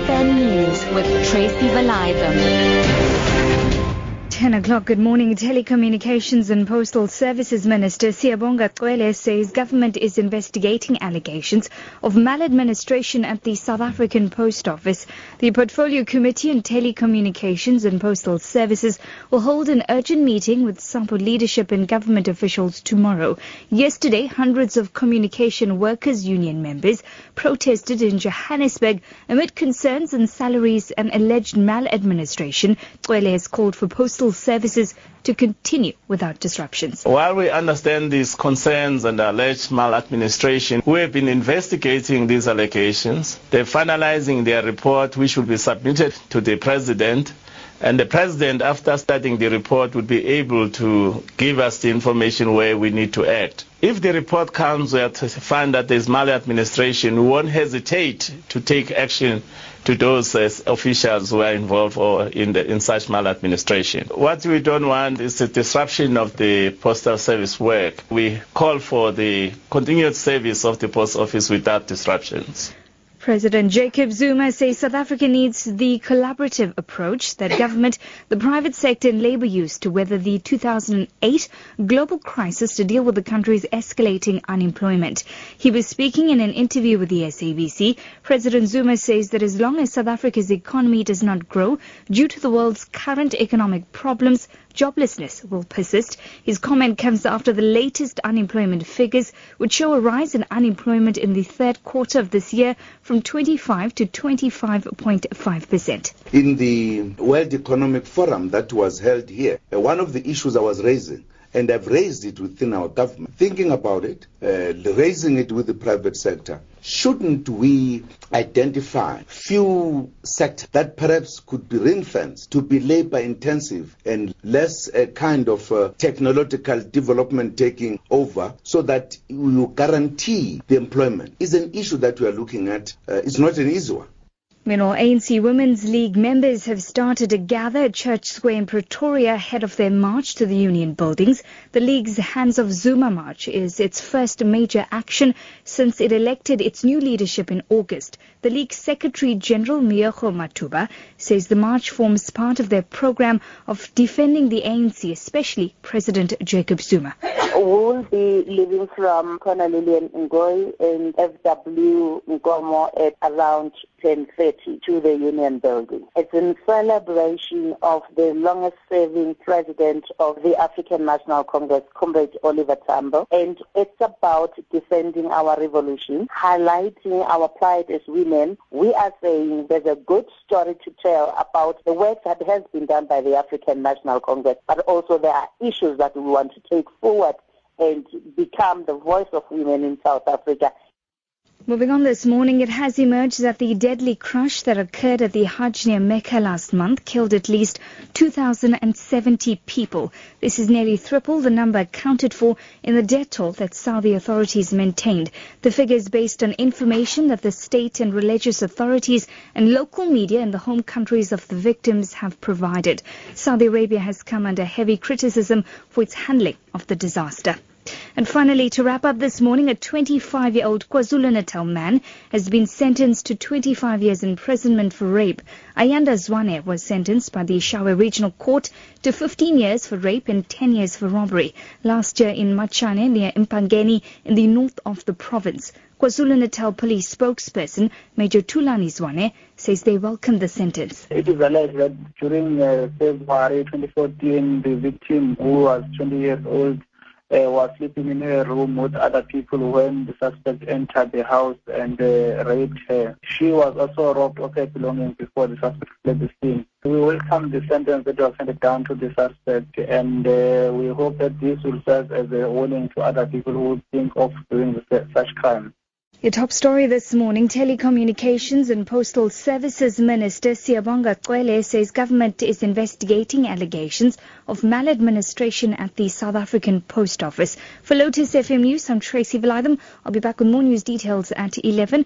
SFM News with Tracy Valaydham. 10 o'clock, good morning. Telecommunications and Postal Services Minister Siyabonga Cwele says government is investigating allegations of maladministration at the South African Post Office. The Portfolio Committee on Telecommunications and Postal Services will hold an urgent meeting with SAPO leadership and government officials tomorrow. Yesterday, hundreds of communication workers union members protested in Johannesburg amid concerns on salaries and alleged maladministration. Cwele has called for postal services to continue without disruptions. While we understand these concerns and alleged maladministration, we have been investigating these allegations. They're finalizing their report, which will be submitted to the president. And the president, after studying the report, would be able to give us the information where we need to act. If the report comes to find that there's maladministration, we won't hesitate to take action to those uh, officials who are involved or in, the, in such maladministration. What we don't want is the disruption of the postal service work. We call for the continued service of the post office without disruptions. President Jacob Zuma says South Africa needs the collaborative approach that government, the private sector and labour used to weather the 2008 global crisis to deal with the country's escalating unemployment. He was speaking in an interview with the SABC. President Zuma says that as long as South Africa's economy does not grow due to the world's current economic problems, joblessness will persist. His comment comes after the latest unemployment figures, which show a rise in unemployment in the third quarter of this year from 25 to 25.5%. In the World Economic Forum that was held here, one of the issues I was raising and I've raised it within our government, thinking about it, uh, raising it with the private sector. Shouldn't we identify few sectors that perhaps could be ring-fenced to be labor intensive and less a kind of uh, technological development taking over so that you guarantee the employment is an issue that we are looking at. Uh, it's not an easy one. Meanwhile, ANC Women's League members have started a gather at Church Square in Pretoria ahead of their march to the union buildings. The League's Hands of Zuma March is its first major action since it elected its new leadership in August. The League's Secretary General Meokgo Matuba says the march forms part of their program of defending the ANC, especially President Jacob Zuma. Will be leaving from Corner Lillian Ngoyi and FW Nkomo at around 10.30 to the Union Building. It's in celebration of the longest serving president of the African National Congress, Comrade Oliver Tambo, and it's about defending our revolution, highlighting our pride as women. We are saying there's a good story to tell about the work that has been done by the African National Congress, but also there are issues that we want to take forward and become the voice of women in South Africa. Moving on this morning, it has emerged that the deadly crush that occurred at the Hajj near Mecca last month killed at least 2,070 people. This is nearly triple the number accounted for in the death toll that Saudi authorities maintained. The figure is based on information that the state and religious authorities and local media in the home countries of the victims have provided. Saudi Arabia has come under heavy criticism for its handling of the disaster. And finally, to wrap up this morning, a 25-year-old KwaZulu-Natal man has been sentenced to 25 years imprisonment for rape. Ayanda Zwane was sentenced by the Eshowe Regional Court to 15 years for rape and 10 years for robbery last year in Machane near Empangeni in the north of the province. KwaZulu-Natal police spokesperson Major Thulani Zwane says they welcome the sentence. It is alleged that during uh, February 2014, the victim, who was 20 years old, was sleeping in a room with other people when the suspect entered the house and uh, raped her. She was also robbed of her belongings before the suspect fled the scene. We welcome the sentence that was handed down to the suspect and uh, we hope that this will serve as a warning to other people who think of doing such crime. Your top story this morning, Telecommunications and Postal Services Minister Siyabonga Cwele says government is investigating allegations of maladministration at the South African Post Office. For Lotus FM News, I'm Tracy Valaydham. I'll be back with more news details at 11.